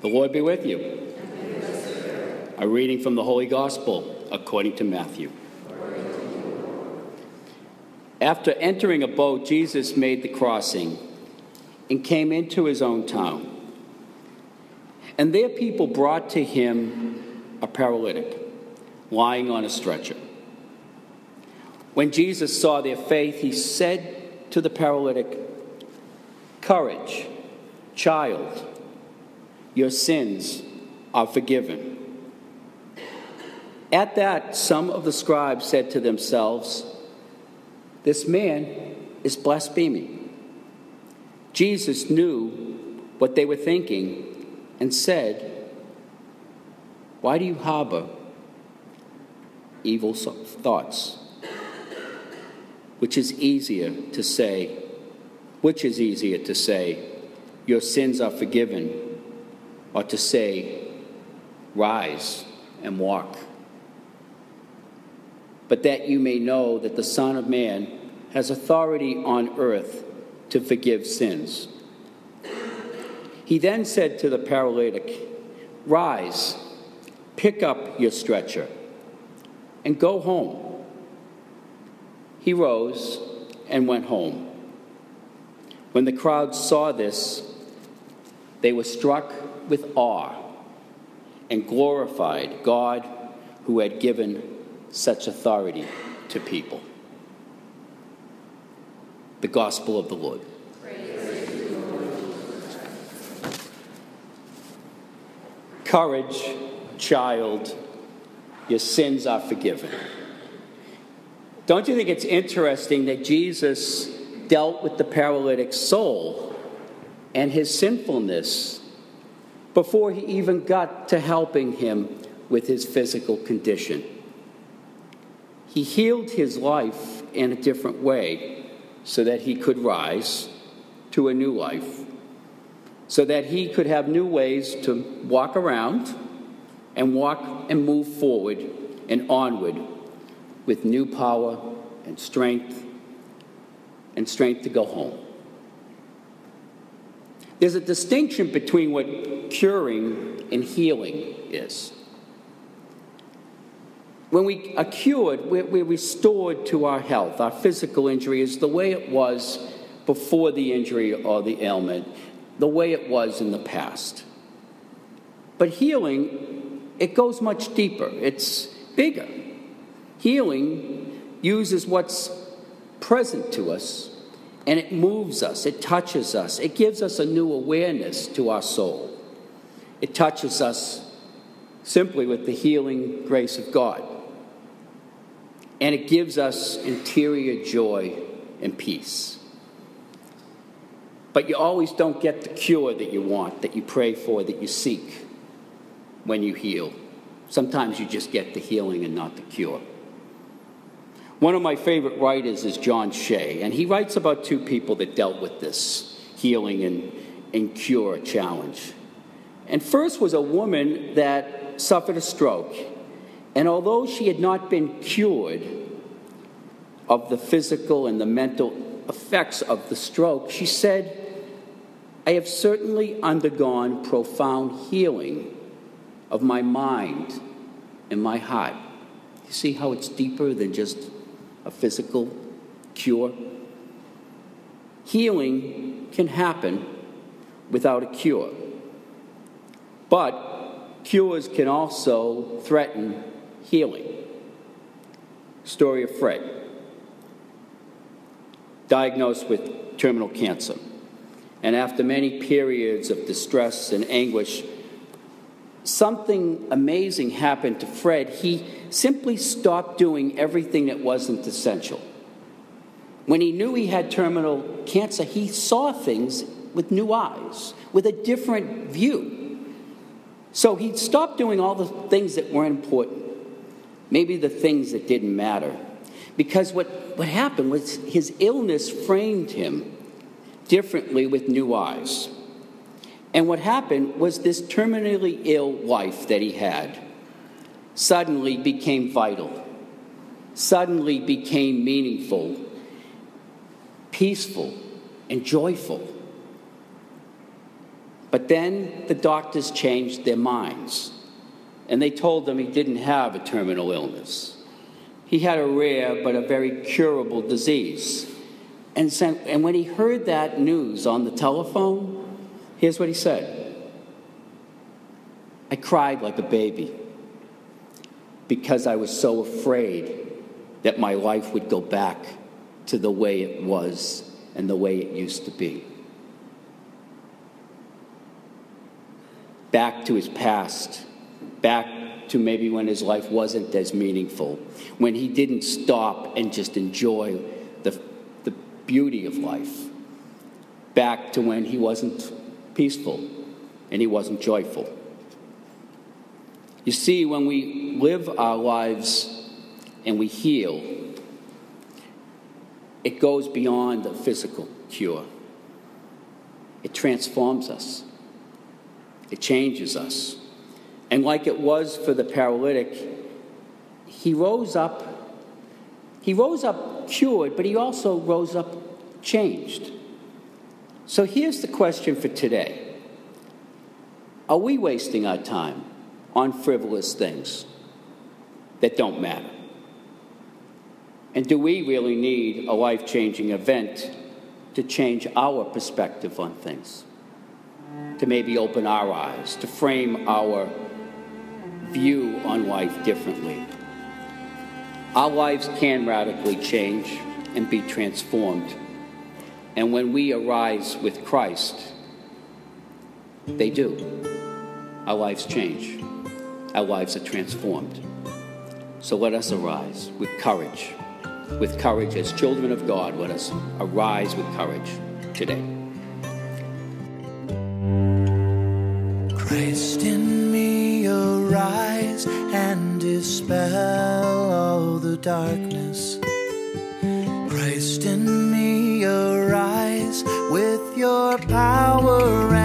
The Lord be with you. A reading from the Holy Gospel according to Matthew. After entering a boat, Jesus made the crossing and came into his own town. And there people brought to him a paralytic lying on a stretcher. When Jesus saw their faith, he said to the paralytic, Courage, child, your sins are forgiven. At that, some of the scribes said to themselves, This man is blaspheming. Jesus knew what they were thinking and said, Why do you harbor evil thoughts? Which is easier to say, which is easier to say, Your sins are forgiven, or to say, Rise and walk? But that you may know that the Son of Man has authority on earth to forgive sins. He then said to the paralytic, Rise, pick up your stretcher, and go home. He rose and went home. When the crowd saw this, they were struck with awe and glorified God who had given such authority to people. The Gospel of the Lord. Courage, child, your sins are forgiven. Don't you think it's interesting that Jesus dealt with the paralytic soul and his sinfulness before he even got to helping him with his physical condition? He healed his life in a different way so that he could rise to a new life so that he could have new ways to walk around and walk and move forward and onward with new power and strength and strength to go home. There's a distinction between what curing and healing is. When we are cured, we're, we're restored to our health. Our physical injury is the way it was before the injury or the ailment the way it was in the past. But healing, it goes much deeper, it's bigger. Healing uses what's present to us and it moves us, it touches us, it gives us a new awareness to our soul. It touches us simply with the healing grace of God. And it gives us interior joy and peace. But you always don't get the cure that you want, that you pray for, that you seek when you heal. Sometimes you just get the healing and not the cure. One of my favorite writers is John Shea, and he writes about two people that dealt with this healing and, and cure challenge. And first was a woman that suffered a stroke, and although she had not been cured of the physical and the mental effects of the stroke, she said, I have certainly undergone profound healing of my mind and my heart. You see how it's deeper than just a physical cure? Healing can happen without a cure. But cures can also threaten healing. Story of Fred, diagnosed with terminal cancer. And after many periods of distress and anguish, something amazing happened to Fred. He simply stopped doing everything that wasn't essential. When he knew he had terminal cancer, he saw things with new eyes, with a different view. So he stopped doing all the things that weren't important, maybe the things that didn't matter. Because what, what happened was his illness framed him differently with new eyes. And what happened was this terminally ill wife that he had suddenly became vital, suddenly became meaningful, peaceful, and joyful. But then the doctors changed their minds and they told him he didn't have a terminal illness. He had a rare but a very curable disease. And, and when he heard that news on the telephone, here's what he said. I cried like a baby because I was so afraid that my life would go back to the way it was and the way it used to be. Back to his past, back to maybe when his life wasn't as meaningful, when he didn't stop and just enjoy the, the beauty of life, back to when he wasn't peaceful and he wasn't joyful. You see, when we live our lives and we heal, it goes beyond the physical cure. It transforms us, it changes us. And like it was for the paralytic, he rose up. He rose up cured, but he also rose up changed. So here's the question for today Are we wasting our time on frivolous things that don't matter? And do we really need a life changing event to change our perspective on things? To maybe open our eyes, to frame our view on life differently. Our lives can radically change and be transformed. And when we arise with Christ, they do. Our lives change, our lives are transformed. So let us arise with courage with courage as children of God. Let us arise with courage today. Christ in me, arise and dispel all the darkness. Christ in your power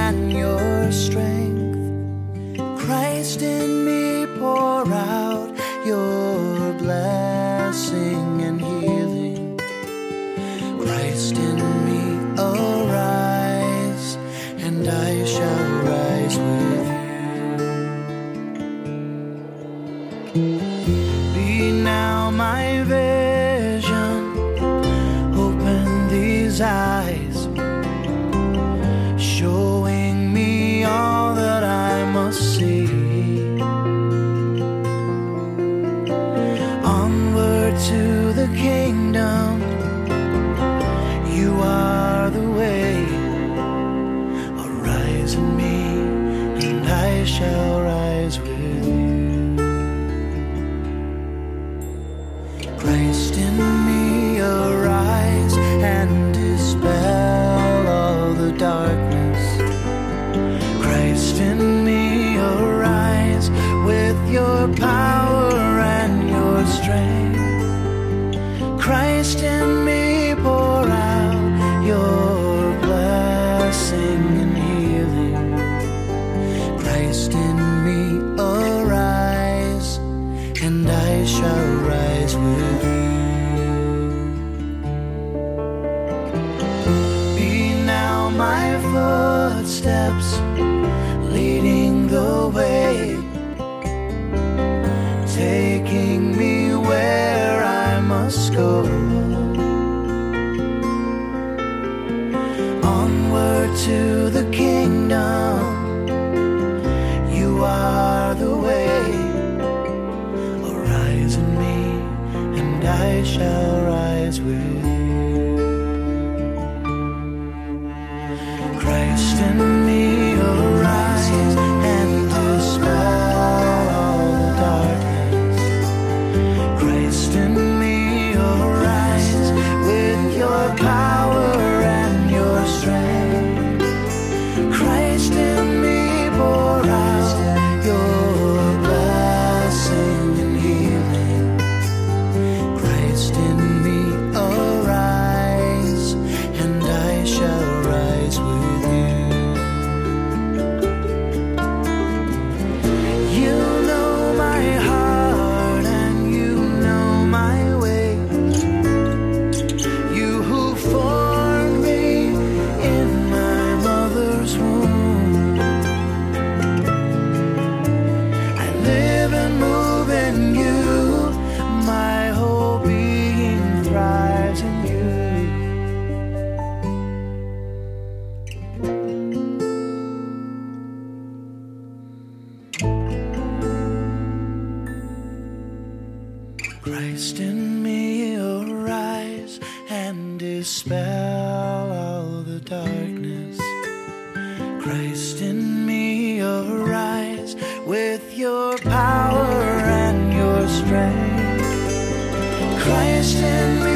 show. Christ in me, arise and dispel all the darkness. Christ in me, arise with your power and your strength. Christ in me.